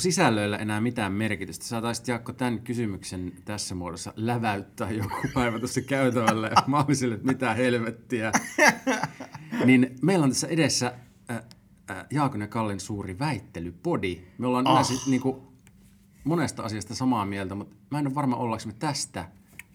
Sisällöillä enää mitään merkitystä? Saataisit Jaakko tämän kysymyksen tässä muodossa läväyttää joku päivä tuossa käytävällä ja mä olisin, että mitä helvettiä. Niin meillä on tässä edessä äh, äh, Jaakon ja Kallin suuri väittelypodi. Me ollaan oh. yleensä niin kuin, monesta asiasta samaa mieltä, mutta mä en ole varma ollaanko me tästä.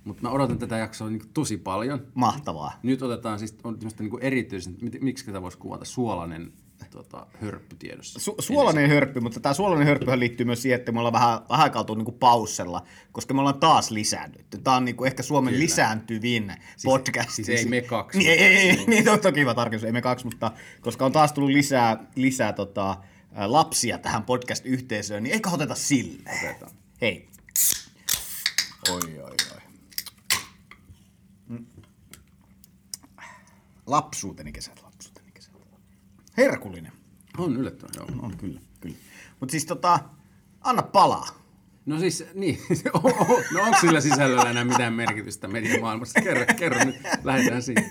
Mutta mä odotan tätä jaksoa niin tosi paljon. Mahtavaa. Nyt otetaan siis on niin erityisen, miksi tätä voisi kuvata, suolainen tota, hörppy tiedossa. Su- suolainen hörppy, mutta tämä suolainen hörppyhän liittyy myös siihen, että me ollaan vähän, vähän aikaa oltu niin paussella, koska me ollaan taas lisäännyt. Tämä on niin kuin ehkä Suomen Kyllä. lisääntyvin siis, podcast. Siis ei me kaksi. Niin, ei, ei, ei, niin on toki hyvä tarkennus, ei me kaksi, mutta koska on taas tullut lisää, lisää tota, lapsia tähän podcast-yhteisöön, niin eikä oteta sille. Otetaan. Hei. Oi, oi, oi. Mm. Lapsuuteni kesät. Herkullinen. On yllättävän, joo. On, on kyllä, kyllä. Mutta siis tota, anna palaa. No siis, niin, no onko sillä sisällöllä enää mitään merkitystä mediamaailmassa? Kerro, kerro nyt, lähdetään siihen.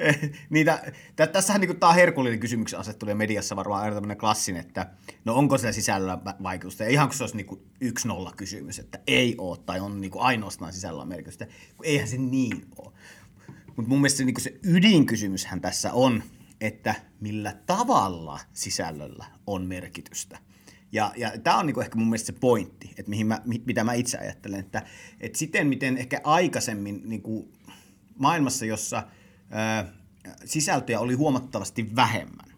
Niitä, t- tässähän niin tämä on herkullinen kysymyksen asetteluja mediassa varmaan aina tämmöinen klassin, että no onko sillä sisällöllä vaikutusta? Ja ihan kun se olisi niin yksi nolla kysymys, että ei ole tai on niin ainoastaan sisällöllä merkitystä, kun eihän se niin ole. Mutta mun mielestä se, niin se ydinkysymyshän tässä on, että millä tavalla sisällöllä on merkitystä. Ja, ja tämä on niinku ehkä mun mielestä se pointti, että mihin mä, mitä mä itse ajattelen, että, että siten miten ehkä aikaisemmin niinku maailmassa, jossa ää, sisältöjä oli huomattavasti vähemmän,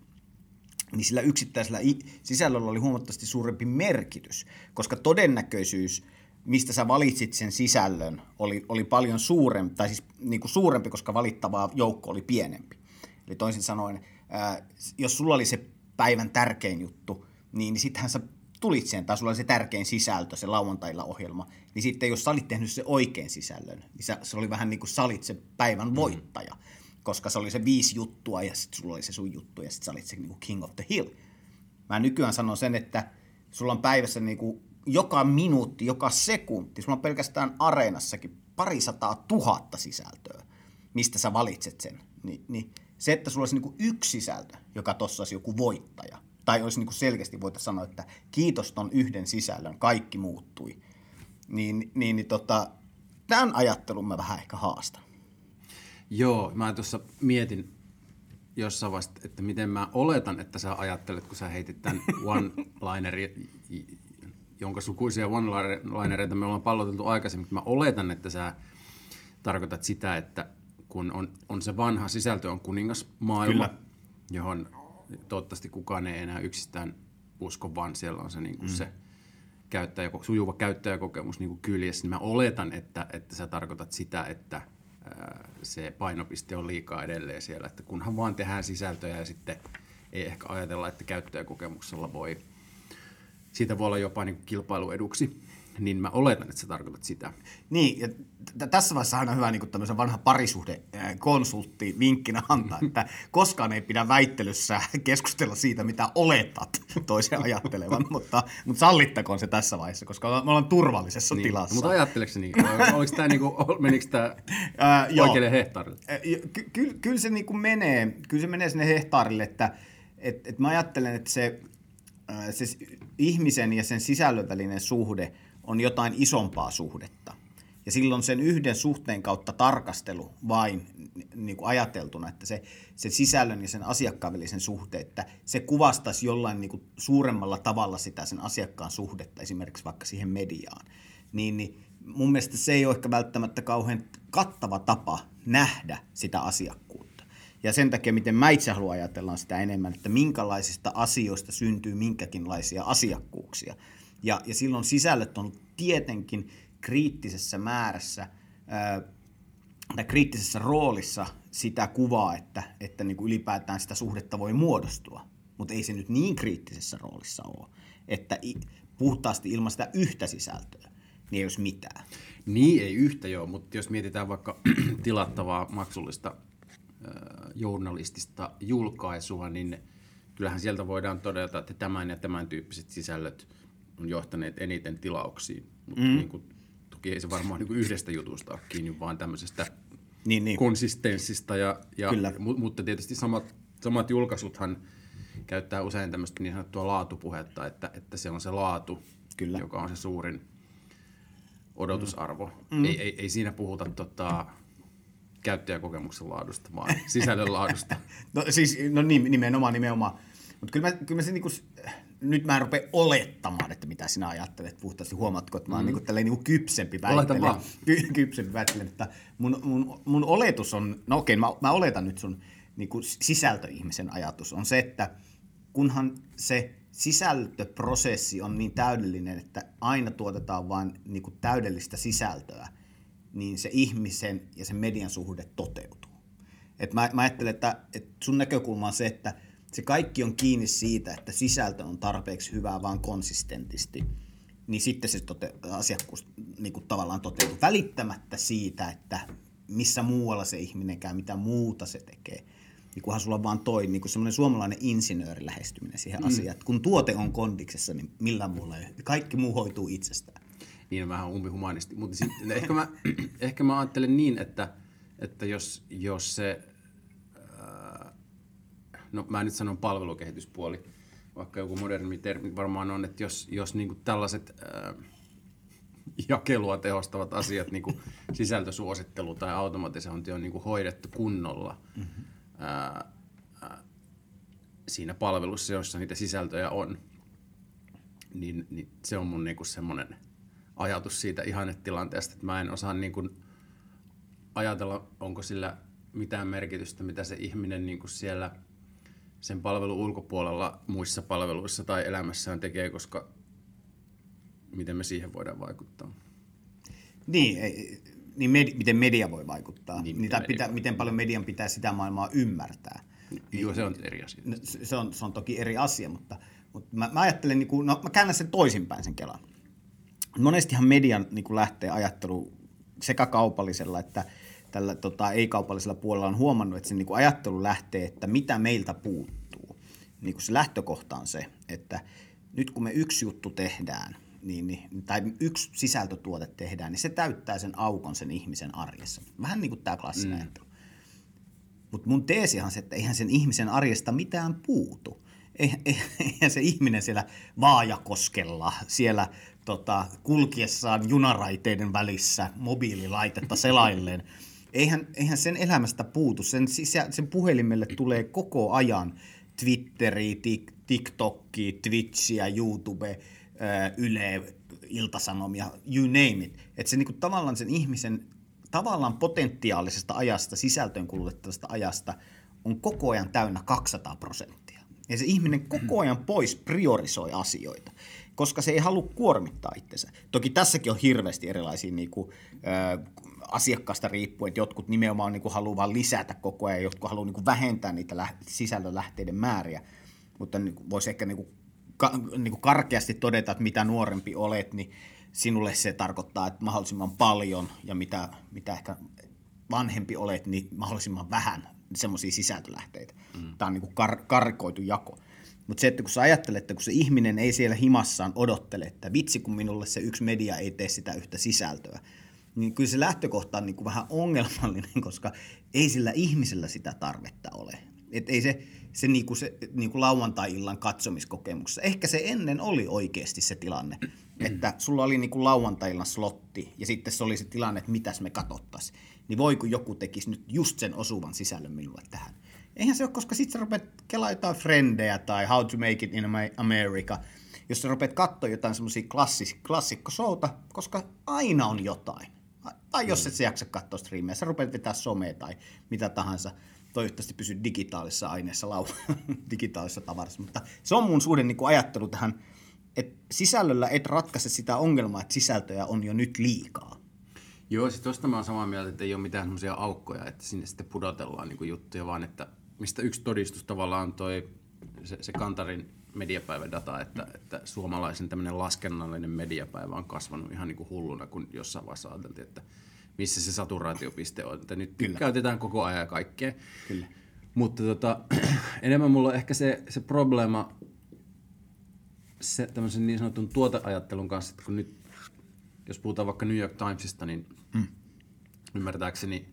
niin sillä yksittäisellä sisällöllä oli huomattavasti suurempi merkitys, koska todennäköisyys, mistä sä valitsit sen sisällön, oli, oli paljon suurempi, tai siis niin kuin suurempi, koska valittavaa joukko oli pienempi. Eli toisin sanoen, ää, jos sulla oli se päivän tärkein juttu, niin, sittenhän sä tulit siihen, tai sulla oli se tärkein sisältö, se lauantailla ohjelma, niin sitten jos sä olit tehnyt se oikein sisällön, niin sä, se oli vähän niin kuin sä olit se päivän mm. voittaja, koska se oli se viisi juttua ja sitten sulla oli se sun juttu ja sitten sä olit se niin kuin king of the hill. Mä nykyään sanon sen, että sulla on päivässä niin kuin joka minuutti, joka sekunti, sulla on pelkästään areenassakin parisataa tuhatta sisältöä, mistä sä valitset sen. Ni, niin se, että sulla olisi niin kuin yksi sisältö, joka tuossa olisi joku voittaja, tai olisi niin kuin selkeästi voitaisiin sanoa, että kiitos ton yhden sisällön, kaikki muuttui, niin, niin, niin tota, tämän ajattelun mä vähän ehkä haastan. Joo, mä tuossa mietin jossain vaiheessa, että miten mä oletan, että sä ajattelet, kun sä heitit tämän one-linerin, jonka sukuisia one-linereita me ollaan palloteltu aikaisemmin. Mä oletan, että sä tarkoitat sitä, että kun on, on se vanha sisältö on kuningasmaailma, Kyllä. johon toivottavasti kukaan ei enää yksistään usko, vaan siellä on se, niin kuin mm. se käyttäjä, sujuva käyttäjäkokemus niin kuin kyljessä, niin mä oletan, että, että sä tarkoitat sitä, että ää, se painopiste on liikaa edelleen siellä, että kunhan vaan tehdään sisältöjä ja sitten ei ehkä ajatella, että käyttäjäkokemuksella voi, siitä voi olla jopa niin kilpailueduksi niin mä oletan, että sä tarkoitat sitä. Niin, ja t- tässä vaiheessa on hyvä niin tämmöisen vanha parisuhdekonsultti vinkkinä antaa, että koskaan ei pidä väittelyssä keskustella siitä, mitä oletat toisen ajattelevan, mutta, mutta sallittakoon se tässä vaiheessa, koska me ollaan turvallisessa niin, tilassa. Mutta ajatteleeko se niin? Oliko tämä niinku, menikö tämä oikealle hehtaarille? Ky- ky- kyllä se niin menee, kyllä se menee sinne hehtaarille, että et, et mä ajattelen, että se, se ihmisen ja sen sisällön välinen suhde on jotain isompaa suhdetta. Ja silloin sen yhden suhteen kautta tarkastelu vain niin kuin ajateltuna, että se, se sisällön ja sen asiakkaan välisen suhde, että se kuvastaisi jollain niin kuin suuremmalla tavalla sitä sen asiakkaan suhdetta, esimerkiksi vaikka siihen mediaan, niin, niin mun mielestä se ei ole ehkä välttämättä kauhean kattava tapa nähdä sitä asiakkuutta. Ja sen takia, miten mä itse haluan ajatella sitä enemmän, että minkälaisista asioista syntyy minkäkinlaisia asiakkuuksia. Ja, ja silloin sisällöt on tietenkin kriittisessä määrässä ää, tai kriittisessä roolissa sitä kuvaa, että, että niin kuin ylipäätään sitä suhdetta voi muodostua. Mutta ei se nyt niin kriittisessä roolissa ole, että puhtaasti ilman sitä yhtä sisältöä, niin ei olisi mitään. Niin, ei yhtä joo, mutta jos mietitään vaikka tilattavaa maksullista journalistista julkaisua, niin kyllähän sieltä voidaan todeta, että tämän ja tämän tyyppiset sisällöt on johtaneet eniten tilauksiin. Mutta mm. niin kuin, toki ei se varmaan niin kuin yhdestä jutusta ole kiinni, vaan tämmöisestä Niin, niin. konsistenssista. Ja, ja, Kyllä. mu- mutta tietysti samat, samat julkaisuthan käyttää usein tämmöistä niin sanottua laatupuhetta, että, että se on se laatu, Kyllä. joka on se suurin odotusarvo. Mm. Ei, ei, ei siinä puhuta tota, käyttäjäkokemuksen laadusta, vaan sisällön laadusta. No siis, no niin, nimenomaan, nimenomaan. Mutta kyllä mä, kyllä mä se niinku, nyt mä en rupea olettamaan, että mitä sinä ajattelet puhtaasti. Huomaatko, että mä oon mm. niinku tälleen niinku kypsempi väittelen. Ky- kypsempi väittelen, että mun, mun, mun oletus on, no okei, mä, mä oletan nyt sun niinku sisältöihmisen ajatus, on se, että kunhan se sisältöprosessi on niin täydellinen, että aina tuotetaan vain niinku täydellistä sisältöä, niin se ihmisen ja sen median suhde toteutuu. Et mä, mä ajattelen, että, että sun näkökulma on se, että se kaikki on kiinni siitä, että sisältö on tarpeeksi hyvää vaan konsistentisti, niin sitten se tote, asiakkuus niin kuin tavallaan toteutuu välittämättä siitä, että missä muualla se ihminen käy, mitä muuta se tekee. Niin kunhan sulla on vaan toi niin semmoinen suomalainen insinööri lähestyminen siihen mm. asiaan, että kun tuote on kondiksessa, niin millään muulla ei, kaikki muu hoituu itsestään. niin vähän umpihumanisti. Mutta sit, ehkä, mä, ehkä mä ajattelen niin, että, että jos, jos se, no mä nyt sanon palvelukehityspuoli, vaikka joku moderni termi varmaan on, että jos, jos niinku tällaiset ää, jakelua tehostavat asiat, niin kuin sisältösuosittelu tai automatisointi on niin kuin hoidettu kunnolla mm-hmm. ää, ää, siinä palvelussa, jossa niitä sisältöjä on, niin, niin se on mun niinku semmoinen ajatus siitä ihannetilanteesta, että mä en osaa niinku ajatella, onko sillä mitään merkitystä, mitä se ihminen niinku siellä sen palvelun ulkopuolella muissa palveluissa tai elämässään tekee, koska miten me siihen voidaan vaikuttaa. Niin, ei- niin med, miten media voi vaikuttaa. Niin, Niin, miten pitää, voi miten paljon median pitää sitä maailmaa ymmärtää. Joo, se on eri asia. No, se, se on, se on toki eri asia, mutta, mutta mä, mä ajattelen, niin kuin, no mä käännän sen toisinpäin sen kelan. Monestihan median niin kuin lähtee ajattelu sekä kaupallisella että tällä tota, ei-kaupallisella puolella on huomannut, että se niin kuin ajattelu lähtee, että mitä meiltä puuttuu. Niin kuin se lähtökohta on se, että nyt kun me yksi juttu tehdään, niin, niin, tai yksi sisältötuote tehdään, niin se täyttää sen aukon sen ihmisen arjessa. Vähän niin kuin tämä klassinen mm. ajattelu. Mutta mun teesihan on se, että eihän sen ihmisen arjesta mitään puutu. Ei- ei- Eihän se ihminen siellä Vaajakoskella, siellä tota, kulkiessaan junaraiteiden välissä mobiililaitetta selailleen, eihän, eihän sen elämästä puutu. Sen, sen puhelimelle tulee koko ajan Twitteri, Tik- TikTokki, Twitchiä, YouTube, ää, Yle, Iltasanomia, you name it. Että se niinku tavallaan sen ihmisen tavallaan potentiaalisesta ajasta, sisältöön kulutettavasta ajasta on koko ajan täynnä 200 prosenttia. Ja se ihminen koko ajan pois priorisoi asioita, koska se ei halua kuormittaa itsensä. Toki tässäkin on hirveästi erilaisia niin kuin, ö, asiakkaasta riippuen, että jotkut nimenomaan niin kuin, haluaa vaan lisätä koko ajan, jotkut haluaa niin kuin, vähentää niitä lä- sisällönlähteiden määriä. Mutta niin kuin, voisi ehkä niin kuin, ka- niin kuin karkeasti todeta, että mitä nuorempi olet, niin sinulle se tarkoittaa, että mahdollisimman paljon ja mitä, mitä ehkä vanhempi olet, niin mahdollisimman vähän semmoisia sisältölähteitä. Mm. Tämä on niin kuin kar- karkoitu jako. Mutta se, että kun sä ajattelet, että kun se ihminen ei siellä himassaan odottele, että vitsi kun minulle se yksi media ei tee sitä yhtä sisältöä, niin kyllä se lähtökohta on niin kuin vähän ongelmallinen, koska ei sillä ihmisellä sitä tarvetta ole. Et ei se, se, niinku se niinku lauantai-illan katsomiskokemuksessa. Ehkä se ennen oli oikeasti se tilanne, että sulla oli niinku lauantai-illan slotti ja sitten se oli se tilanne, että mitäs me katsottaisiin. Niin voi kun joku tekisi nyt just sen osuvan sisällön minulle tähän. Eihän se ole, koska sitten sä rupeat kelaa jotain Frendejä tai How to Make It in America, jos sä rupeat katsoa jotain semmoisia klassis, klassikkosouta, koska aina on jotain. Tai jos et sä jaksa katsoa striimejä, sä rupeat vetää somea tai mitä tahansa. Toivottavasti pysy digitaalisessa aineessa, lau- digitaalisessa tavarassa. Mutta se on mun suurin niin ajattelu tähän, että sisällöllä et ratkaise sitä ongelmaa, että sisältöjä on jo nyt liikaa. Joo, siis tosta mä oon samaa mieltä, että ei ole mitään semmoisia aukkoja, että sinne sitten pudotellaan niin juttuja, vaan että mistä yksi todistus tavallaan on toi, se, se Kantarin mediapäivän dataa, että, että suomalaisen tämmöinen laskennallinen mediapäivä on kasvanut ihan niin kuin hulluna, kun jossain vaiheessa ajateltiin, että missä se saturaatiopiste on. Että nyt Kyllä. käytetään koko ajan kaikkea. Kyllä. Mutta tota, enemmän mulla on ehkä se, se probleema se tämmöisen niin sanotun tuoteajattelun kanssa, että kun nyt, jos puhutaan vaikka New York Timesista, niin mm. ymmärtääkseni,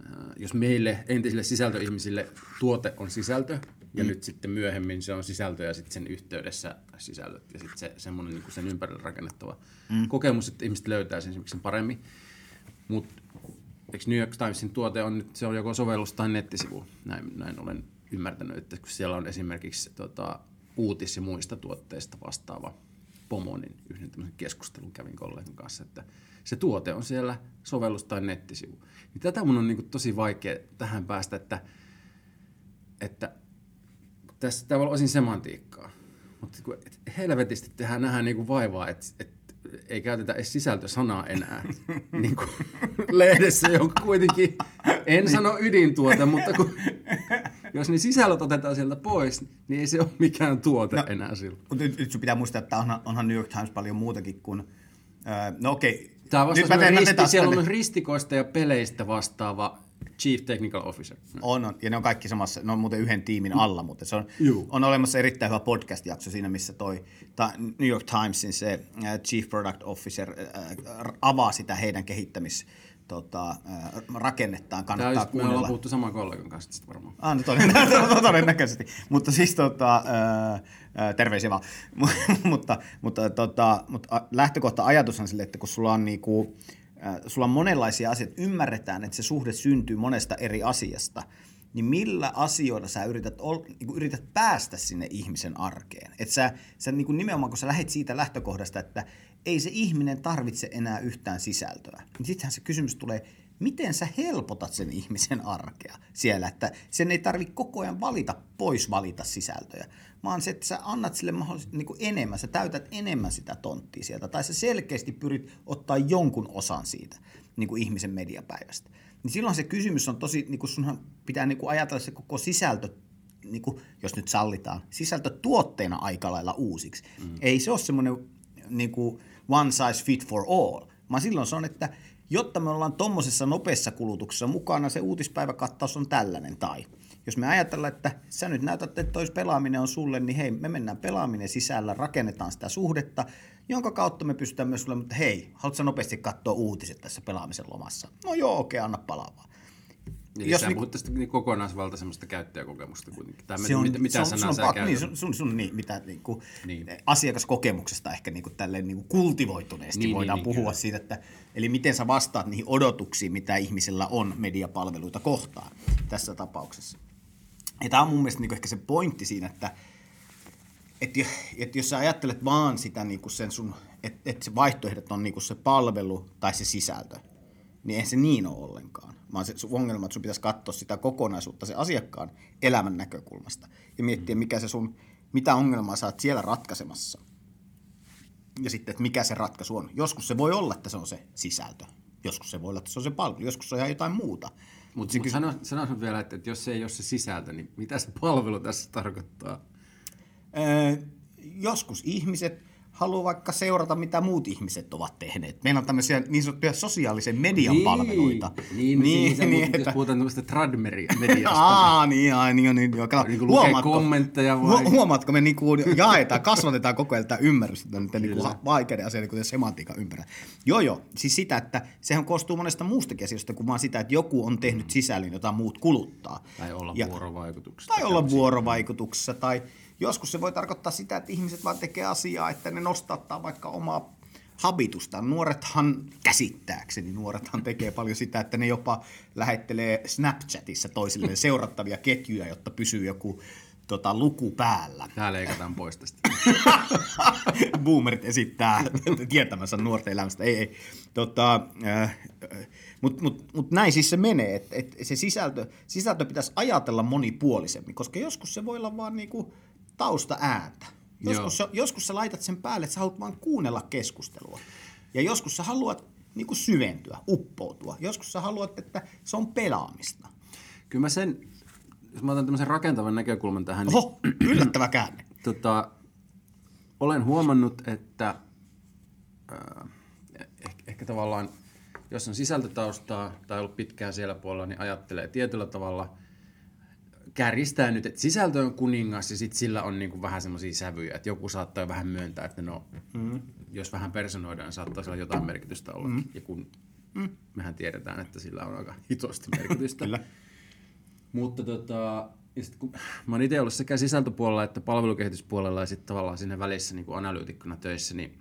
äh, jos meille entisille sisältöihmisille tuote on sisältö, ja mm. nyt sitten myöhemmin se on sisältö ja sitten sen yhteydessä sisällöt ja sitten se, semmoinen niin sen ympärille rakennettava mm. kokemus, että ihmiset löytää sen esimerkiksi paremmin. Mutta eikö New York Timesin tuote on nyt, se on joko sovellus tai nettisivu, näin, näin olen ymmärtänyt, että kun siellä on esimerkiksi tota, uutis- ja muista tuotteista vastaava pomo, niin yhden tämmöisen keskustelun kävin kollegan kanssa, että se tuote on siellä sovellus tai nettisivu. Niin tätä mun on niin tosi vaikea tähän päästä, että, että tässä tämä on osin semantiikkaa, mutta helvetisti tehdään nähdään niin vaivaa, että, että ei käytetä edes sisältösanaa enää niin kuin lehdessä, jonka kuitenkin, en sano ydintuote, mutta kun, jos ne sisällöt otetaan sieltä pois, niin ei se ole mikään tuote no, enää silloin. Mutta nyt, nyt sun pitää muistaa, että onhan, onhan New York Times paljon muutakin kuin, äh, no okei. Tämä on vasta risti, siellä on ristikoista ja peleistä vastaava Chief Technical Officer. On, on, ja ne on kaikki samassa, ne on muuten yhden tiimin alla, mutta se on, on olemassa erittäin hyvä podcast-jakso siinä, missä toi ta, New York Timesin se uh, Chief Product Officer uh, avaa sitä heidän kehittämis tota, rakennettaan kannattaa Tämä kuunnella. Me ollaan puhuttu saman kollegan kanssa sitten varmaan. Ah, no todennäköisesti. mutta siis tota, terveisiä vaan. mutta, mutta, tota, mutta lähtökohta ajatus on sille, että kun sulla on niinku, sulla on monenlaisia asioita, ymmärretään, että se suhde syntyy monesta eri asiasta, niin millä asioilla sä yrität, niin kuin yrität päästä sinne ihmisen arkeen? Että sä, sä niin kuin nimenomaan, kun sä lähdet siitä lähtökohdasta, että ei se ihminen tarvitse enää yhtään sisältöä, niin sittenhän se kysymys tulee, miten sä helpotat sen ihmisen arkea siellä, että sen ei tarvitse koko ajan valita pois valita sisältöjä, vaan se, että sä annat sille mahdollisesti niin enemmän, sä täytät enemmän sitä tonttia sieltä, tai sä selkeästi pyrit ottaa jonkun osan siitä niin kuin ihmisen mediapäivästä. Niin silloin se kysymys on tosi, niin kuin sunhan pitää niin kuin ajatella se koko sisältö, niin kuin, jos nyt sallitaan, sisältö tuotteena aika lailla uusiksi. Mm. Ei se ole semmoinen niin kuin one size fit for all, vaan silloin se on, että jotta me ollaan tuommoisessa nopeassa kulutuksessa mukana, se uutispäiväkattaus on tällainen tai – jos me ajatellaan, että sä nyt näytät, että toi pelaaminen on sulle, niin hei, me mennään pelaaminen sisällä, rakennetaan sitä suhdetta, jonka kautta me pystytään myös sulle, mutta hei, haluatko nopeasti katsoa uutiset tässä pelaamisen lomassa? No joo, okei, okay, anna palaa Eli jos sä niin, puhut tästä niin kokonaisvaltaisesta käyttäjäkokemusta kuitenkin. Tai se on, mitä se on, sanaa sun, sä pak, niin, sun, sun, sun niin, mitä, niin kuin, niin. asiakaskokemuksesta ehkä niin kuin, tälleen, niin kuin kultivoituneesti niin, niin voidaan niin, puhua kyllä. siitä, että eli miten sä vastaat niihin odotuksiin, mitä ihmisellä on mediapalveluita kohtaan tässä tapauksessa. Ja tämä on mun mielestä niin ehkä se pointti siinä, että että et jos sä ajattelet vaan sitä niin kuin sen sun, että et se vaihtoehdot on niin kuin se palvelu tai se sisältö, niin ei se niin ole ollenkaan. Vaan se sun ongelma, että sun pitäisi katsoa sitä kokonaisuutta se asiakkaan elämän näkökulmasta ja miettiä, mikä se sun, mitä ongelmaa sä oot siellä ratkaisemassa. Ja sitten, että mikä se ratkaisu on. Joskus se voi olla, että se on se sisältö. Joskus se voi olla, että se on se palvelu. Joskus se on ihan jotain muuta. Mutta Mut sano, sano vielä, että, että jos se ei ole se sisältö, niin mitä se palvelu tässä tarkoittaa? Öö, joskus ihmiset haluaa vaikka seurata, mitä muut ihmiset ovat tehneet. Meillä on tämmöisiä niin sanottuja sosiaalisen median niin, palveluita. Niin, niin, niin, niin että... puhutaan tämmöistä tradmediasta. Aa, niin, ai, niin, niin, joo. niin kuin huomaatko, kommentteja vai? Huomaatko, me niin kuin jaetaan, kasvatetaan koko ajan tätä ymmärrystä niin kuin vaikeiden asioiden, kuten semantiikan ympärillä. Joo, joo, siis sitä, että sehän koostuu monesta muustakin asioista kuin vaan sitä, että joku on tehnyt sisällön, jota muut kuluttaa. Tai olla ja, vuorovaikutuksessa. Tai olla vuorovaikutuksessa, tai Joskus se voi tarkoittaa sitä, että ihmiset vaan tekee asiaa, että ne nostattaa vaikka omaa habitusta. Nuorethan käsittääkseni, nuorethan tekee paljon sitä, että ne jopa lähettelee Snapchatissa toisilleen seurattavia ketjuja, jotta pysyy joku tota, luku päällä. Tää leikataan pois tästä. Boomerit esittää tietämänsä nuorten elämästä. Ei, ei. Tota, äh, mutta mut, mut näin siis se menee, että et se sisältö, sisältö pitäisi ajatella monipuolisemmin, koska joskus se voi olla vaan niinku tausta ääntä. Joskus, sä, joskus sä laitat sen päälle, että sä haluat vaan kuunnella keskustelua. Ja joskus sä haluat niin kuin syventyä, uppoutua. Joskus sä haluat, että se on pelaamista. Kyllä mä sen, jos mä otan tämmöisen rakentavan näkökulman tähän. Oho, niin... yllättävä käänne. tota, olen huomannut, että äh, ehkä, ehkä tavallaan, jos on sisältötaustaa tai ollut pitkään siellä puolella, niin ajattelee tietyllä tavalla, kärjistää nyt, että sisältö on kuningas ja sitten sillä on niinku vähän semmoisia sävyjä, että joku saattaa vähän myöntää, että no, mm. jos vähän personoidaan, niin saattaa sillä jotain merkitystä olla. Mm. Ja kun mm. mehän tiedetään, että sillä on aika hitosti merkitystä. Kyllä. Mutta tota, ja sit kun mä oon itse ollut sekä sisältöpuolella että palvelukehityspuolella ja sitten tavallaan siinä välissä niin kuin analyytikkona töissä, niin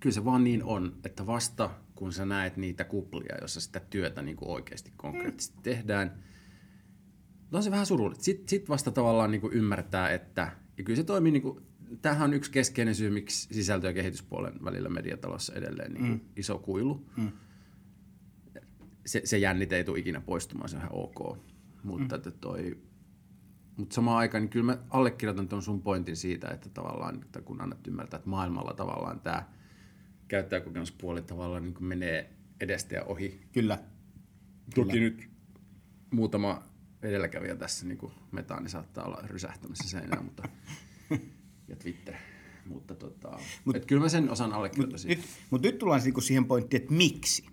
kyllä se vaan niin on, että vasta kun sä näet niitä kuplia, jossa sitä työtä niin kuin oikeasti konkreettisesti mm. tehdään, on se vähän surullista. Sitten sit vasta tavallaan niin kuin ymmärtää, että, ja kyllä se toimii, niin kuin, tämähän on yksi keskeinen syy, miksi sisältö- ja kehityspuolen välillä mediatalossa edelleen niin mm. iso kuilu. Mm. Se, se jännite ei tule ikinä poistumaan, se on ihan ok. Mutta, mm. toi, mutta samaan aikaan niin kyllä mä allekirjoitan tuon sun pointin siitä, että tavallaan, että kun annat ymmärtää, että maailmalla tavallaan tämä käyttäjäkokemuspuoli tavallaan niin menee edestä ja ohi. Kyllä. Toki kyllä. nyt muutama edelläkävijä tässä, niin kuin metaani saattaa olla rysähtämässä seinään, mutta, ja Twitter. Mutta tota, mut, et kyllä mä sen osan allekirjoitan. Mutta nyt, mut nyt tullaan niinku siihen pointtiin, että miksi?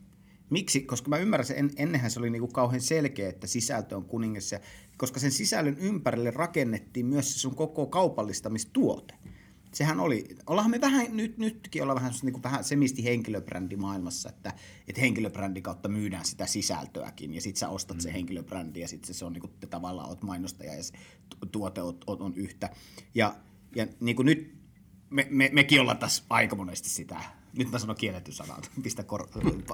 Miksi? Koska mä ymmärrän, että en, ennenhän se oli niinku kauhean selkeä, että sisältö on kuningas, ja, koska sen sisällön ympärille rakennettiin myös se sun koko kaupallistamistuote. Sehän oli, ollaan me vähän, nyt, nytkin ollaan vähän, niin kuin vähän semisti henkilöbrändi maailmassa, että, että henkilöbrändin kautta myydään sitä sisältöäkin, ja sitten sä ostat mm. se henkilöbrändi, ja sitten se, se on niin kuin, tavallaan oot mainostaja, ja se tuote on, on yhtä. Ja, ja niin kuin nyt me, me, mekin ollaan tässä aika monesti sitä nyt mä sanon kielletty pistä kor-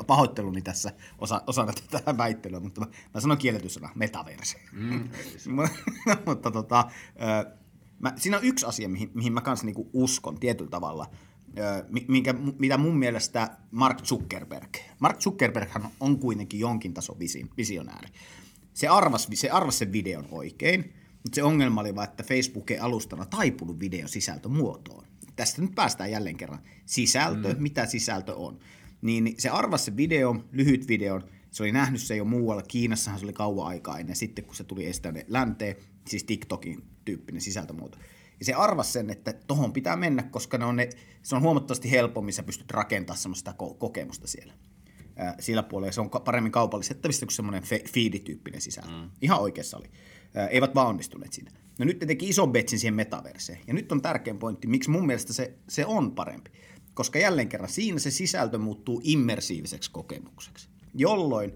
pahoitteluni tässä osa, osana tätä väittelyä, mutta mä, mä sanon kielletty sana, metaverse. Mm, mutta tota, mä, siinä on yksi asia, mihin, mihin mä kanssa niinku uskon tietyllä tavalla, minkä, mitä mun mielestä Mark Zuckerberg, Mark Zuckerberg on kuitenkin jonkin tason visionääri. Se arvasi, se arvasi sen videon oikein, mutta se ongelma oli vaan, että Facebook ei alustana taipunut videon sisältömuotoon tästä nyt päästään jälleen kerran. Sisältö, mm. mitä sisältö on. Niin se arvasi se video, lyhyt video, se oli nähnyt se jo muualla, Kiinassahan se oli kauan aikaa ennen, sitten kun se tuli estäneen länteen, siis TikTokin tyyppinen sisältömuoto. Ja se arvasi sen, että tohon pitää mennä, koska ne on ne, se on huomattavasti helpommin, sä pystyt rakentamaan semmoista ko- kokemusta siellä. Ää, sillä puolella se on paremmin kaupallistettavissa kuin semmoinen fe- feed-tyyppinen sisältö. Mm. Ihan oikeassa oli. Ää, eivät vaan onnistuneet siinä. No nyt ne teki ison betsin siihen metaverseen. Ja nyt on tärkein pointti, miksi mun mielestä se, se on parempi. Koska jälleen kerran siinä se sisältö muuttuu immersiiviseksi kokemukseksi. Jolloin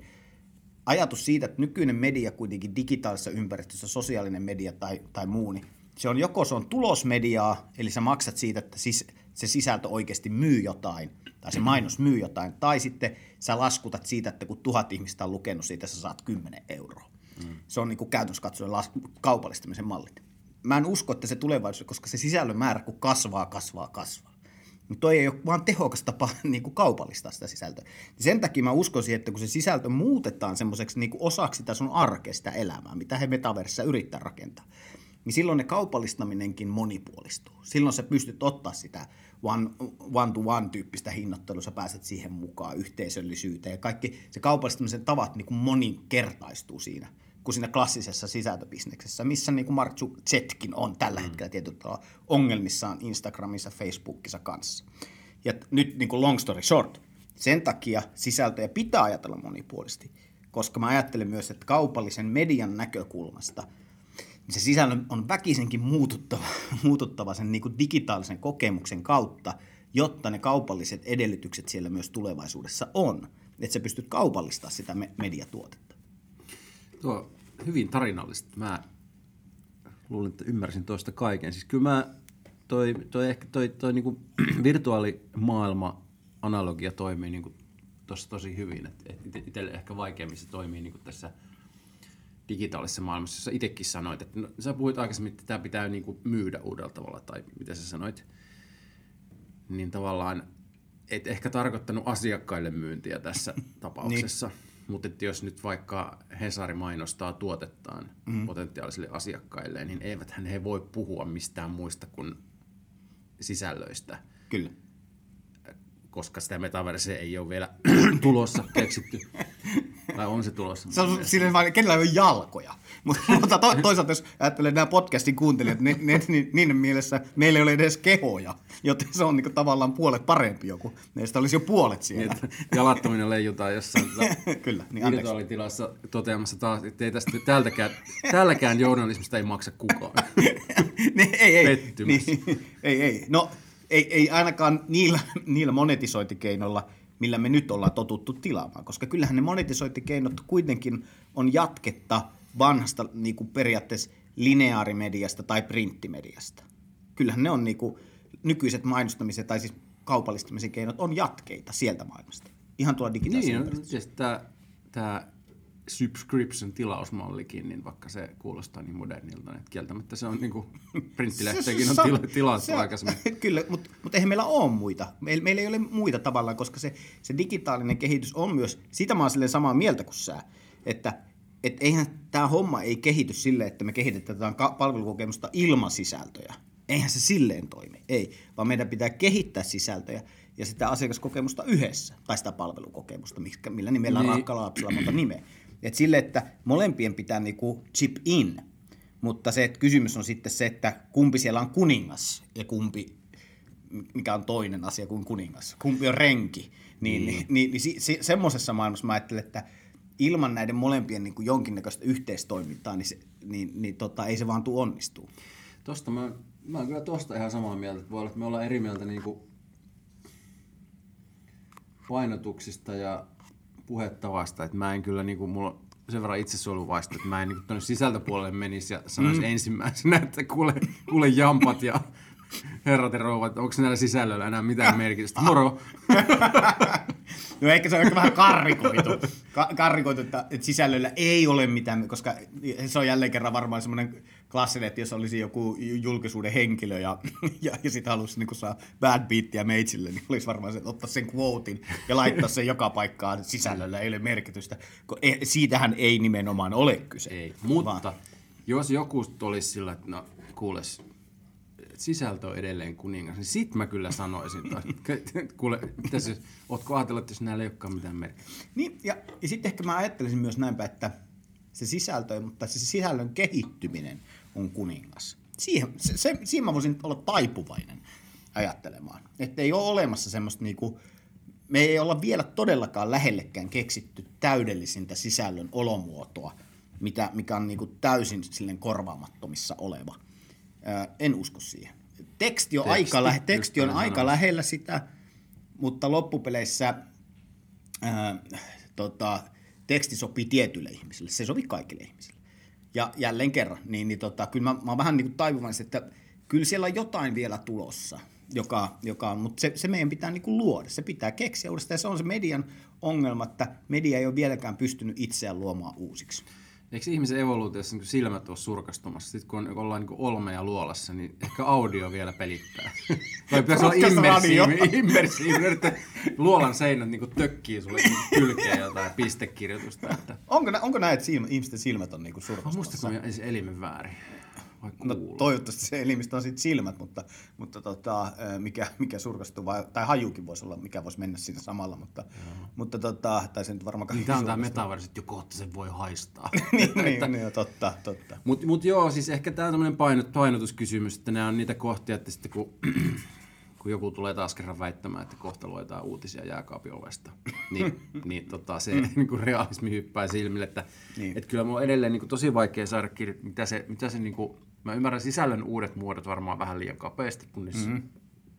ajatus siitä, että nykyinen media kuitenkin digitaalisessa ympäristössä, sosiaalinen media tai, tai muu, niin se on joko se on tulosmediaa, eli sä maksat siitä, että sis, se sisältö oikeasti myy jotain, tai se mainos myy jotain, tai sitten sä laskutat siitä, että kun tuhat ihmistä on lukenut siitä, sä saat 10 euroa. Mm. Se on niin kuin käytännössä katsoen las- kaupallistamisen mallit. Mä en usko, että se tulevaisuus, koska se sisällön määrä kun kasvaa, kasvaa, kasvaa. Niin toi ei ole vaan tehokas tapa niin kuin kaupallistaa sitä sisältöä. Sen takia mä uskon siihen, että kun se sisältö muutetaan semmoiseksi niin osaksi sitä sun arkesta elämää, mitä he metaverissa yrittää rakentaa, niin silloin ne kaupallistaminenkin monipuolistuu. Silloin sä pystyt ottaa sitä one-to-one-tyyppistä hinnoittelua, sä pääset siihen mukaan, yhteisöllisyyteen ja kaikki se kaupallistamisen tavat niin kuin moninkertaistuu siinä kuin siinä klassisessa sisältöbisneksessä, missä niin kuin Mark Zetkin on tällä mm. hetkellä tietyllä ongelmissaan Instagramissa, Facebookissa kanssa. Ja nyt niin kuin long story short, sen takia sisältöjä pitää ajatella monipuolisesti, koska mä ajattelen myös, että kaupallisen median näkökulmasta – niin se sisällön on väkisenkin muututtava, muututtava sen niin kuin digitaalisen kokemuksen kautta, jotta ne kaupalliset edellytykset siellä myös tulevaisuudessa on. Että sä pystyt kaupallistaa sitä mediatuotetta. Tuo hyvin tarinallista. Mä luulen, että ymmärsin tuosta kaiken. Siis kyllä mä, toi, toi, ehkä toi, toi niinku virtuaalimaailma analogia toimii niinku tossa tosi hyvin. Et, et itselle ehkä vaikeammin se toimii niinku tässä digitaalisessa maailmassa, jossa itsekin sanoit, että no, sä puhuit aikaisemmin, että tämä pitää niinku myydä uudella tavalla, tai mitä sä sanoit, niin tavallaan et ehkä tarkoittanut asiakkaille myyntiä tässä tapauksessa. niin. Mutta että jos nyt vaikka Hesari mainostaa tuotettaan mm. potentiaalisille asiakkaille, niin eiväthän he voi puhua mistään muista kuin sisällöistä. Kyllä. Koska sitä metaverse ei ole vielä tulossa keksitty. Tai on se tulossa? Se on silleen vain, kenellä on jalkoja. Mutta, to, toisaalta jos ajattelee nämä podcastin kuuntelijat, ne, ne, niin, niiden mielessä meillä ei ole edes kehoja, joten se on niin tavallaan puolet parempi joku. Meistä olisi jo puolet siellä. Niin, jalattominen leijutaan jossain Kyllä, niin anteeksi. virtuaalitilassa toteamassa taas, että ei tästä, tältäkään, tälläkään journalismista ei maksa kukaan. niin, ei, ei, Pettymys. niin, ei, ei. No, ei, ei ainakaan niillä, niillä monetisointikeinoilla, millä me nyt ollaan totuttu tilaamaan, koska kyllähän ne monetisointikeinot kuitenkin on jatketta vanhasta niin kuin periaatteessa lineaarimediasta tai printtimediasta. Kyllähän ne on niin kuin, nykyiset mainostamisen tai siis kaupallistamisen keinot on jatkeita sieltä maailmasta. Ihan tuolla digitaalisessa Niin, no, siis tämä, tämä subscription tilausmallikin, niin vaikka se kuulostaa niin modernilta, että kieltämättä se on niin kuin printtilehteenkin on tila, tilattu se- aikaisemmin. Kyllä, mutta mut eihän meillä ole muita. Meillä, meillä ei ole muita tavallaan, koska se, se digitaalinen kehitys on myös, sitä mä oon samaa mieltä kuin sä, että et eihän tämä homma ei kehity silleen, että me kehitetään palvelukokemusta ilman sisältöjä. Eihän se silleen toimi, ei. Vaan meidän pitää kehittää sisältöjä ja sitä asiakaskokemusta yhdessä, tai sitä palvelukokemusta, millä nimellä niin. Rakkaalla lapsella on monta nimeä. Et sille, että molempien pitää niinku chip in, mutta se että kysymys on sitten se, että kumpi siellä on kuningas ja kumpi, mikä on toinen asia kuin kuningas. Kumpi on renki. Niin, niin. niin, niin si, si, semmoisessa maailmassa mä ajattelen, että ilman näiden molempien niin kuin jonkinnäköistä yhteistoimintaa, niin, se, niin, niin tota, ei se vaan tule onnistuu. Tosta mä, mä oon kyllä tosta ihan samaa mieltä, että voi olla, että me ollaan eri mieltä niin kuin painotuksista ja puhettavasta, että mä en kyllä niin kuin, mulla sen verran itsesuojeluvaista, että mä en niin tuonne sisältöpuolelle menisi ja sanoisi mm. ensimmäisenä, että kuule, kuule jampat ja herrat ja rouvat, onko näillä sisällöillä enää mitään merkitystä? Moro! No ehkä se on ehkä vähän karrikoitu, Ka- karrikoitu että, että sisällöllä ei ole mitään, koska se on jälleen kerran varmaan semmoinen klassinen, että jos olisi joku julkisuuden henkilö ja, ja, ja sitten halusi niin saa bad beatia meitsille, niin olisi varmaan se, että ottaa sen quotein ja laittaa sen joka paikkaan sisällöllä ei ole merkitystä. E- Siitähän ei nimenomaan ole kyse. Ei, mutta jos joku olisi sillä, että no kuules, sisältö on edelleen kuningas, niin sit mä kyllä sanoisin, että kuule, mitä se, ootko ajatellut, että jos näillä ei olekaan mitään merkitystä? Niin, ja, ja sitten ehkä mä ajattelisin myös näinpä, että se sisältö, mutta se sisällön kehittyminen on kuningas. Siihen, se, se, siinä mä voisin olla taipuvainen ajattelemaan. Että ei ole olemassa semmoista niinku, me ei olla vielä todellakaan lähellekään keksitty täydellisintä sisällön olomuotoa, mitä, mikä on niinku täysin silleen korvaamattomissa oleva. Ää, en usko siihen. Teksti on, Teksti, aika, lähe, teksti on aika lähellä sitä, mutta loppupeleissä ää, tota, teksti sopii tietyille ihmisille, se sovi kaikille ihmisille. Ja jälleen kerran, niin, niin tota, kyllä mä, mä oon vähän niin kuin taipuvainen, että kyllä siellä on jotain vielä tulossa, joka, joka on, mutta se, se meidän pitää niin kuin luoda, se pitää keksiä uudestaan, ja se on se median ongelma, että media ei ole vieläkään pystynyt itseään luomaan uusiksi. Eikö ihmisen evoluutiossa niin silmät ole surkastumassa? Sitten kun ollaan niin olmeja luolassa, niin ehkä audio vielä pelittää. Tai pitäisi olla Podcast-radio. immersiivi, immersiivi, että luolan seinät niin tökkii sulle kylkeen jotain pistekirjoitusta. Että, Onko, onko näin, että ihmisten silmät on niin surkastumassa? muistatko elimen väärin? Vai No toivottavasti se elimistö on sitten silmät, mutta, mutta tota, mikä, mikä surkastuu, vai, tai hajukin voisi olla, mikä voisi mennä siinä samalla, mutta, mutta tota, tai se nyt varmaan Niin tämä on tämä metaverse, että jo kohta sen voi haistaa. niin, niin, niin, totta, totta. Mutta mut joo, siis ehkä tämä on tämmöinen painot, painotuskysymys, että nämä on niitä kohtia, että sitten kun, kun joku tulee taas kerran väittämään, että kohta luetaan uutisia jääkaapin ovesta, niin, niin tota, se niin kuin realismi hyppää silmille, että Niin. et kyllä mulla on edelleen niin kuin tosi vaikea saada kirja, mitä se, mitä se niin kuin, mä ymmärrän sisällön uudet muodot varmaan vähän liian kapeasti, kun niissä mm-hmm.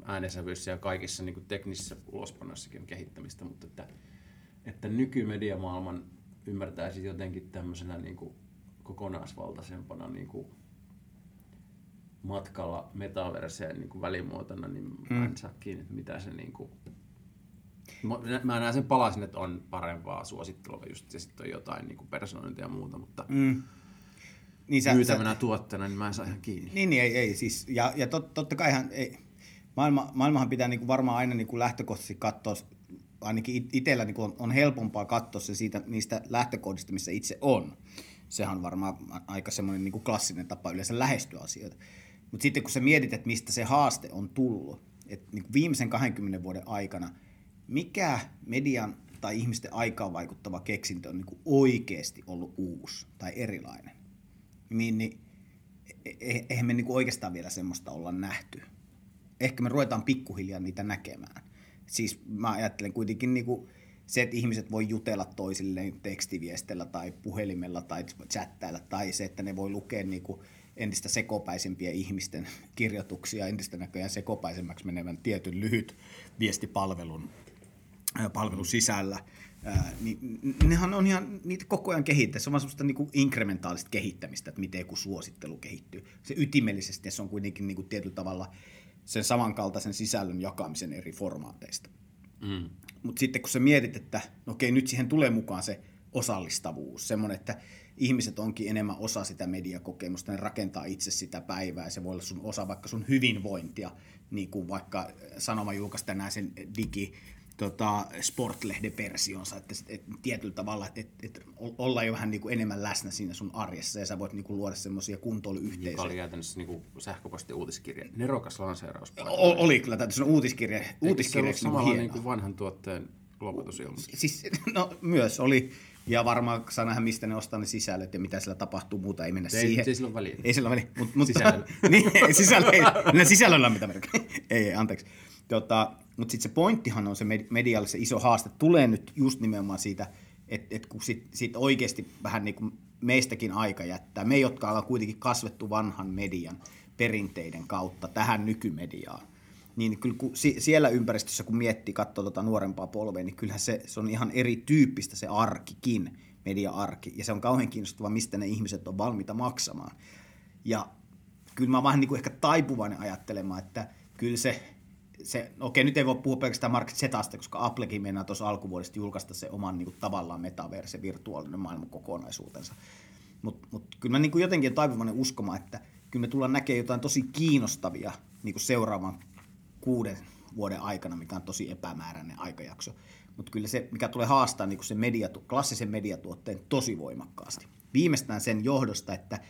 äänesävyissä ja kaikissa niin teknisissä ulospannoissakin on kehittämistä, mutta että, että nykymediamaailman ymmärtäisi jotenkin tämmöisenä niin kuin kokonaisvaltaisempana niin kuin matkalla metaverseen niin kuin välimuotona, niin mä en saa kiinni, että mitä se niin kuin... Mä- Mä näen sen palasin, että on parempaa suosittelua just, ja sitten on jotain niin kuin personointia ja muuta, mutta mm. Niin sä, myytävänä tuotteena, niin mä en saa ihan kiinni. Niin, niin ei, ei siis. Ja, ja tot, totta kaihan ei. Maailma, maailmahan pitää niin kuin varmaan aina niin kuin lähtökohtaisesti katsoa, ainakin it- itsellä niin kuin on, on helpompaa katsoa se siitä, niistä lähtökohdista, missä itse on. Sehän on varmaan aika semmoinen niin kuin klassinen tapa yleensä lähestyä asioita. Mutta sitten kun sä mietit, että mistä se haaste on tullut, että niin kuin viimeisen 20 vuoden aikana, mikä median tai ihmisten aikaan vaikuttava keksintö on niin kuin oikeasti ollut uusi tai erilainen? Niin, niin e- e- eihän me niinku oikeastaan vielä semmoista olla nähty. Ehkä me ruvetaan pikkuhiljaa niitä näkemään. Siis mä ajattelen kuitenkin niinku se, että ihmiset voi jutella toisilleen tekstiviestellä tai puhelimella tai chattailla, tai se, että ne voi lukea niinku entistä sekopäisempiä ihmisten kirjoituksia, entistä näköjään sekopaisemmaksi menevän tietyn lyhyt viestipalvelun palvelun sisällä. Ää, niin nehän on ihan niitä koko ajan kehittää. Se on vaan semmoista niinku inkrementaalista kehittämistä, että miten joku suosittelu kehittyy. Se ytimellisesti se on kuitenkin niinku tietyllä tavalla sen samankaltaisen sisällön jakamisen eri formaateista. Mm. Mutta sitten kun sä mietit, että no okei, nyt siihen tulee mukaan se osallistavuus, semmoinen, että ihmiset onkin enemmän osa sitä mediakokemusta, ne rakentaa itse sitä päivää, ja se voi olla sun osa vaikka sun hyvinvointia, niin kuin vaikka Sanoma julkaisi tänään sen digi tota, sportlehden versionsa, että, että tietyllä tavalla, että, että olla jo vähän niin kuin enemmän läsnä siinä sun arjessa ja sä voit niin kuin luoda semmoisia kuntoiluyhteisöjä. Joka oli käytännössä niin sähköposti uutiskirja. Nerokas lanseeraus. O- oli kyllä, täytyy sanoa uutiskirja. uutiskirja se samalla niin kuin vanhan tuotteen lopetusilmoitus? Siis, no myös oli. Ja varmaan saa nähdä, mistä ne ostaa ne sisällöt ja mitä siellä tapahtuu, muuta ei mennä ei, siihen. Ei sillä ole väliä. Ei sillä ole väliä. Mut, mutta, Sisällöllä. niin, sisällä ei. Sisällöllä on mitä merkkiä. ei, ei, anteeksi. Tota, mutta sitten se pointtihan on se med- medialle se iso haaste. Tulee nyt just nimenomaan siitä, että et kun sit, sit oikeasti vähän niin kuin meistäkin aika jättää. Me, jotka ollaan kuitenkin kasvettu vanhan median perinteiden kautta tähän nykymediaan, niin kyllä kun si- siellä ympäristössä, kun miettii, katsoo tuota nuorempaa polvea, niin kyllähän se, se on ihan erityyppistä se arkikin, media-arki. Ja se on kauhean kiinnostavaa, mistä ne ihmiset on valmiita maksamaan. Ja kyllä mä oon vähän niin kuin ehkä taipuvainen ajattelemaan, että kyllä se, se okei nyt ei voi puhua pelkästään Mark Zetasta, koska Applekin meinaa tuossa alkuvuodesta julkaista se oman niin kuin, tavallaan metaverse, virtuaalinen maailman kokonaisuutensa. Mutta mut, kyllä mä niin kuin jotenkin taipuvainen uskomaan, että kyllä me tullaan näkemään jotain tosi kiinnostavia niin kuin seuraavan kuuden vuoden aikana, mikä on tosi epämääräinen aikajakso. Mutta kyllä se, mikä tulee haastaa niin kuin se mediatu, klassisen mediatuotteen tosi voimakkaasti. Viimeistään sen johdosta, että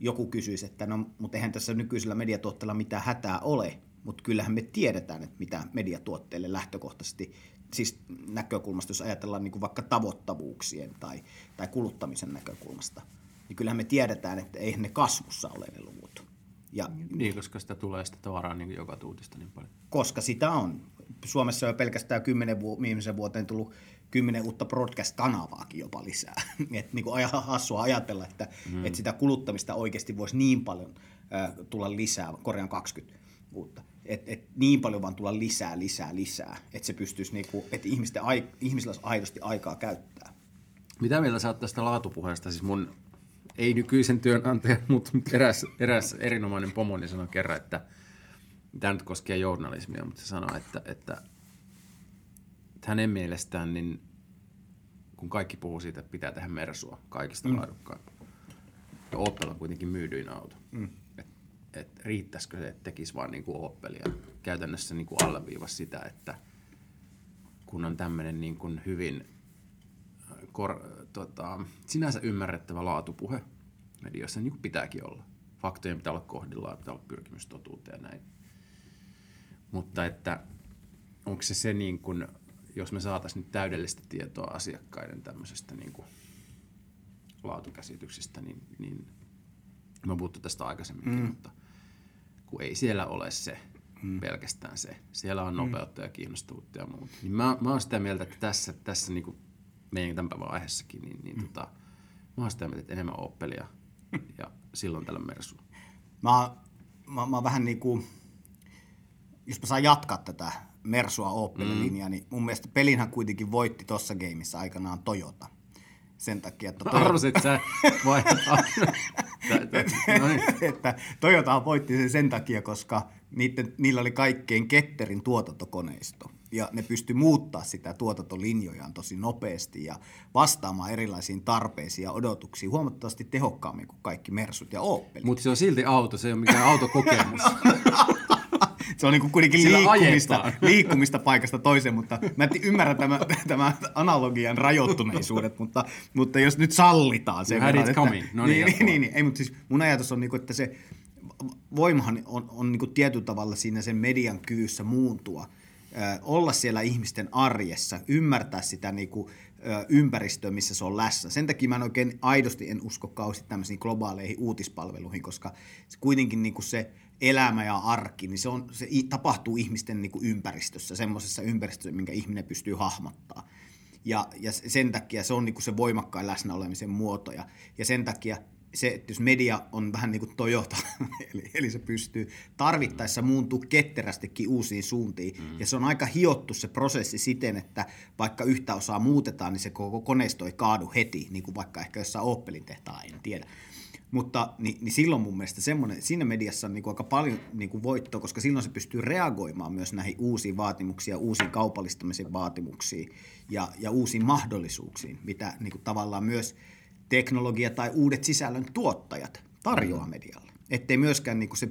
joku kysyisi, että no, mutta eihän tässä nykyisellä mediatuotteella mitään hätää ole, mutta kyllähän me tiedetään, että mitä mediatuotteille lähtökohtaisesti, siis näkökulmasta, jos ajatellaan niin kuin vaikka tavoittavuuksien tai, tai kuluttamisen näkökulmasta, niin kyllähän me tiedetään, että eihän ne kasvussa ole ne luvut. Ja Niin, koska sitä tulee sitä tavaraa niin joka tuutista niin paljon. koska sitä on. Suomessa on jo pelkästään kymmenen vu- viimeisen vuoteen tullut kymmenen uutta broadcast-kanavaakin jopa lisää. Et niin kuin hassua ajatella, että, mm. että sitä kuluttamista oikeasti voisi niin paljon äh, tulla lisää, korjaan 20 uutta. Et, et niin paljon vaan tulla lisää, lisää, lisää, että se pystyisi, niin kuin, että ihmisten, ai, ihmisillä olisi aidosti aikaa käyttää. Mitä mieltä sä oot tästä laatupuheesta? Siis mun ei nykyisen työnantajan, mutta eräs, eräs erinomainen pomoni sanoi kerran, että tämä nyt koskee journalismia, mutta se sanoi, että, että, että hänen mielestään niin kun kaikki puhuu siitä, että pitää tehdä mersua kaikista mm. laadukkaan. Ja Opel on kuitenkin myydyin auto. Mm. Et, et riittäisikö se, että tekisi vaan niin kuin Opel ja käytännössä niin kuin alleviivasi sitä, että kun on tämmöinen niin kuin hyvin kor, tota, sinänsä ymmärrettävä laatupuhe medioissa, niin kuin pitääkin olla. Faktojen pitää olla kohdillaan, pitää olla pyrkimys totuuteen ja näin. Mutta että onko se se, niin kuin, jos me saataisiin nyt täydellistä tietoa asiakkaiden tämmöisestä niin kuin laatukäsityksistä, niin, niin mä puhuttu tästä aikaisemminkin, mm. mutta kun ei siellä ole se, mm. pelkästään se. Siellä on nopeutta ja kiinnostavuutta ja muuta. Niin mä, mä oon sitä mieltä, että tässä, tässä niin kuin meidän tämän päivän aiheessakin, niin, niin mm. tota, mä oon sitä mieltä, että enemmän Oppelia ja silloin tällä Mersu. Mä, mä, mä vähän niin kuin, jos mä saan jatkaa tätä Mersua Opelin linjaa, niin mun mielestä pelinhän kuitenkin voitti tuossa gameissa aikanaan Toyota. Sen takia, että Toyota, Arvasit sä niin. että Toyota voitti sen sen takia, koska niiden, niillä oli kaikkein ketterin tuotantokoneisto. Ja ne pysty muuttaa sitä tuotantolinjojaan tosi nopeasti ja vastaamaan erilaisiin tarpeisiin ja odotuksiin huomattavasti tehokkaammin kuin kaikki Mersut ja Opelit. Mutta se on silti auto, se ei ole mikään autokokemus. se on niin kuitenkin Sillä liikkumista, ajetaan. liikkumista paikasta toiseen, mutta mä en ymmärrän tämän, tämän analogian rajoittuneisuudet, mutta, mutta jos nyt sallitaan sen verran, it coming. No niin, niin, niin, niin, ei, mutta siis mun ajatus on, niin kuin, että se voimahan on, on niin kuin tietyllä tavalla siinä sen median kyvyssä muuntua, olla siellä ihmisten arjessa, ymmärtää sitä niin kuin ö, ympäristöön, missä se on läsnä. Sen takia mä en oikein aidosti en usko kauheasti tämmöisiin globaaleihin uutispalveluihin, koska se kuitenkin niin kuin se elämä ja arki, niin se, on, se tapahtuu ihmisten niin kuin ympäristössä, semmoisessa ympäristössä, minkä ihminen pystyy hahmottaa. Ja, ja sen takia se on niin kuin se voimakkain läsnä olemisen muoto. Ja, ja sen takia se, että jos media on vähän niin kuin Toyota, eli, eli se pystyy tarvittaessa muuntuu ketterästikin uusiin suuntiin, mm. ja se on aika hiottu se prosessi siten, että vaikka yhtä osaa muutetaan, niin se koko koneisto ei kaadu heti, niin kuin vaikka ehkä jossain Opelin tehtaan, en tiedä. Mutta niin, niin silloin mun mielestä semmoinen, siinä mediassa on niin kuin aika paljon niin kuin voittoa, koska silloin se pystyy reagoimaan myös näihin uusiin vaatimuksiin ja uusiin kaupallistamisen vaatimuksiin ja, ja uusiin mahdollisuuksiin, mitä niin kuin tavallaan myös teknologia tai uudet sisällön tuottajat tarjoaa medialle. Ettei myöskään niin kuin se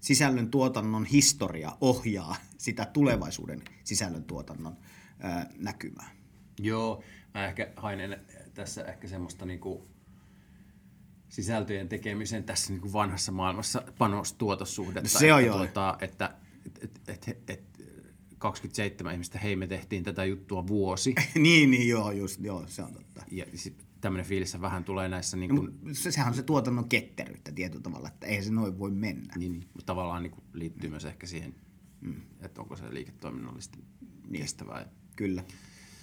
sisällön tuotannon historia ohjaa sitä tulevaisuuden sisällön tuotannon ää, näkymää. Joo, mä ehkä hain tässä ehkä semmoista niinku sisältöjen tekemisen tässä niinku vanhassa maailmassa panostuotossuhdetta. No se on että, joo. tuota, että et, et, et, et 27 ihmistä, hei me tehtiin tätä juttua vuosi. niin, niin joo, just, joo, se on totta. ja tämmöinen fiilis vähän tulee näissä niin No, kuin, se, sehän on se tuotannon ketteryyttä tietyllä tavalla, että ei se noin voi mennä. niin, niin, mutta tavallaan niin kuin liittyy myös ehkä siihen, mm. että onko se liiketoiminnallisesti niin. kestävää. Kyllä,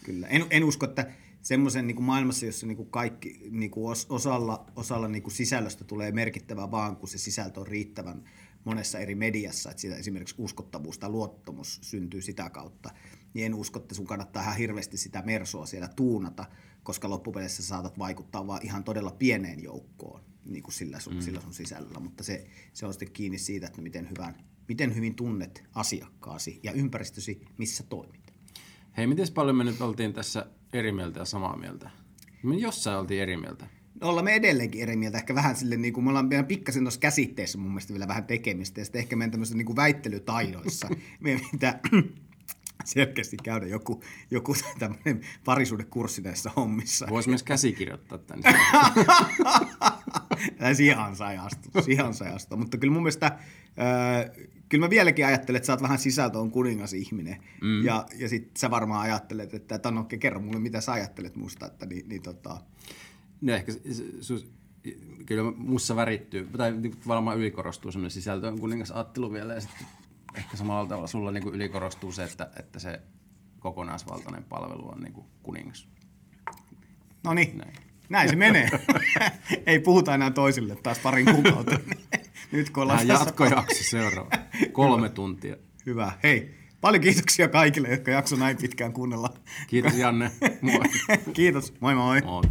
kyllä. En, en usko, että semmoisen niin maailmassa, jossa niin kuin kaikki niin kuin os, osalla, osalla niin kuin sisällöstä tulee merkittävä vaan, kun se sisältö on riittävän monessa eri mediassa, että siitä esimerkiksi uskottavuus tai luottamus syntyy sitä kautta, niin en usko, että sun kannattaa ihan hirveästi sitä mersoa siellä tuunata, koska loppupeleissä saatat vaikuttaa vaan ihan todella pieneen joukkoon niin kuin sillä, sun, mm. sillä sun sisällöllä, mutta se, se on sitten kiinni siitä, että miten, hyvän, miten hyvin tunnet asiakkaasi ja ympäristösi, missä toimit. Hei, miten paljon me nyt oltiin tässä eri mieltä ja samaa mieltä? Me jossain oltiin eri mieltä. No ollaan me edelleenkin eri mieltä, ehkä vähän sille, niin kuin me ollaan vielä pikkasen tuossa käsitteessä mun mielestä vielä vähän tekemistä, ja sitten ehkä meidän tämmöisissä niin kuin väittelytaidoissa pitää selkeästi käydä joku, joku tämmöinen parisuudekurssi näissä hommissa. Voisi myös käsikirjoittaa tänne. Siihen sai astua, siihen sai astua. Mutta kyllä mun mielestä, äh, kyllä mä vieläkin ajattelen, että sä oot vähän sisältö on kuningas ihminen. Mm. Ja, ja sit sä varmaan ajattelet, että Tanokki, kerro mulle, mitä sä ajattelet musta, että niin, niin tota, No ehkä sus, kyllä mussa värittyy, tai varmaan ylikorostuu semmoinen sisältöön kuningas ajattelu vielä, ja sitten ehkä samalla tavalla sulla niinku ylikorostuu se, että, että se kokonaisvaltainen palvelu on niinku kuningas. No niin, Näin. näin se menee. Ei puhuta enää toisille taas parin kuukautta. Nyt kun ollaan Tämä jatkojakso seuraava. Kolme tuntia. Hyvä. Hei, paljon kiitoksia kaikille, jotka jakso näin pitkään kuunnella. Kiitos Janne. Moi. Kiitos. Moi moi. Moi.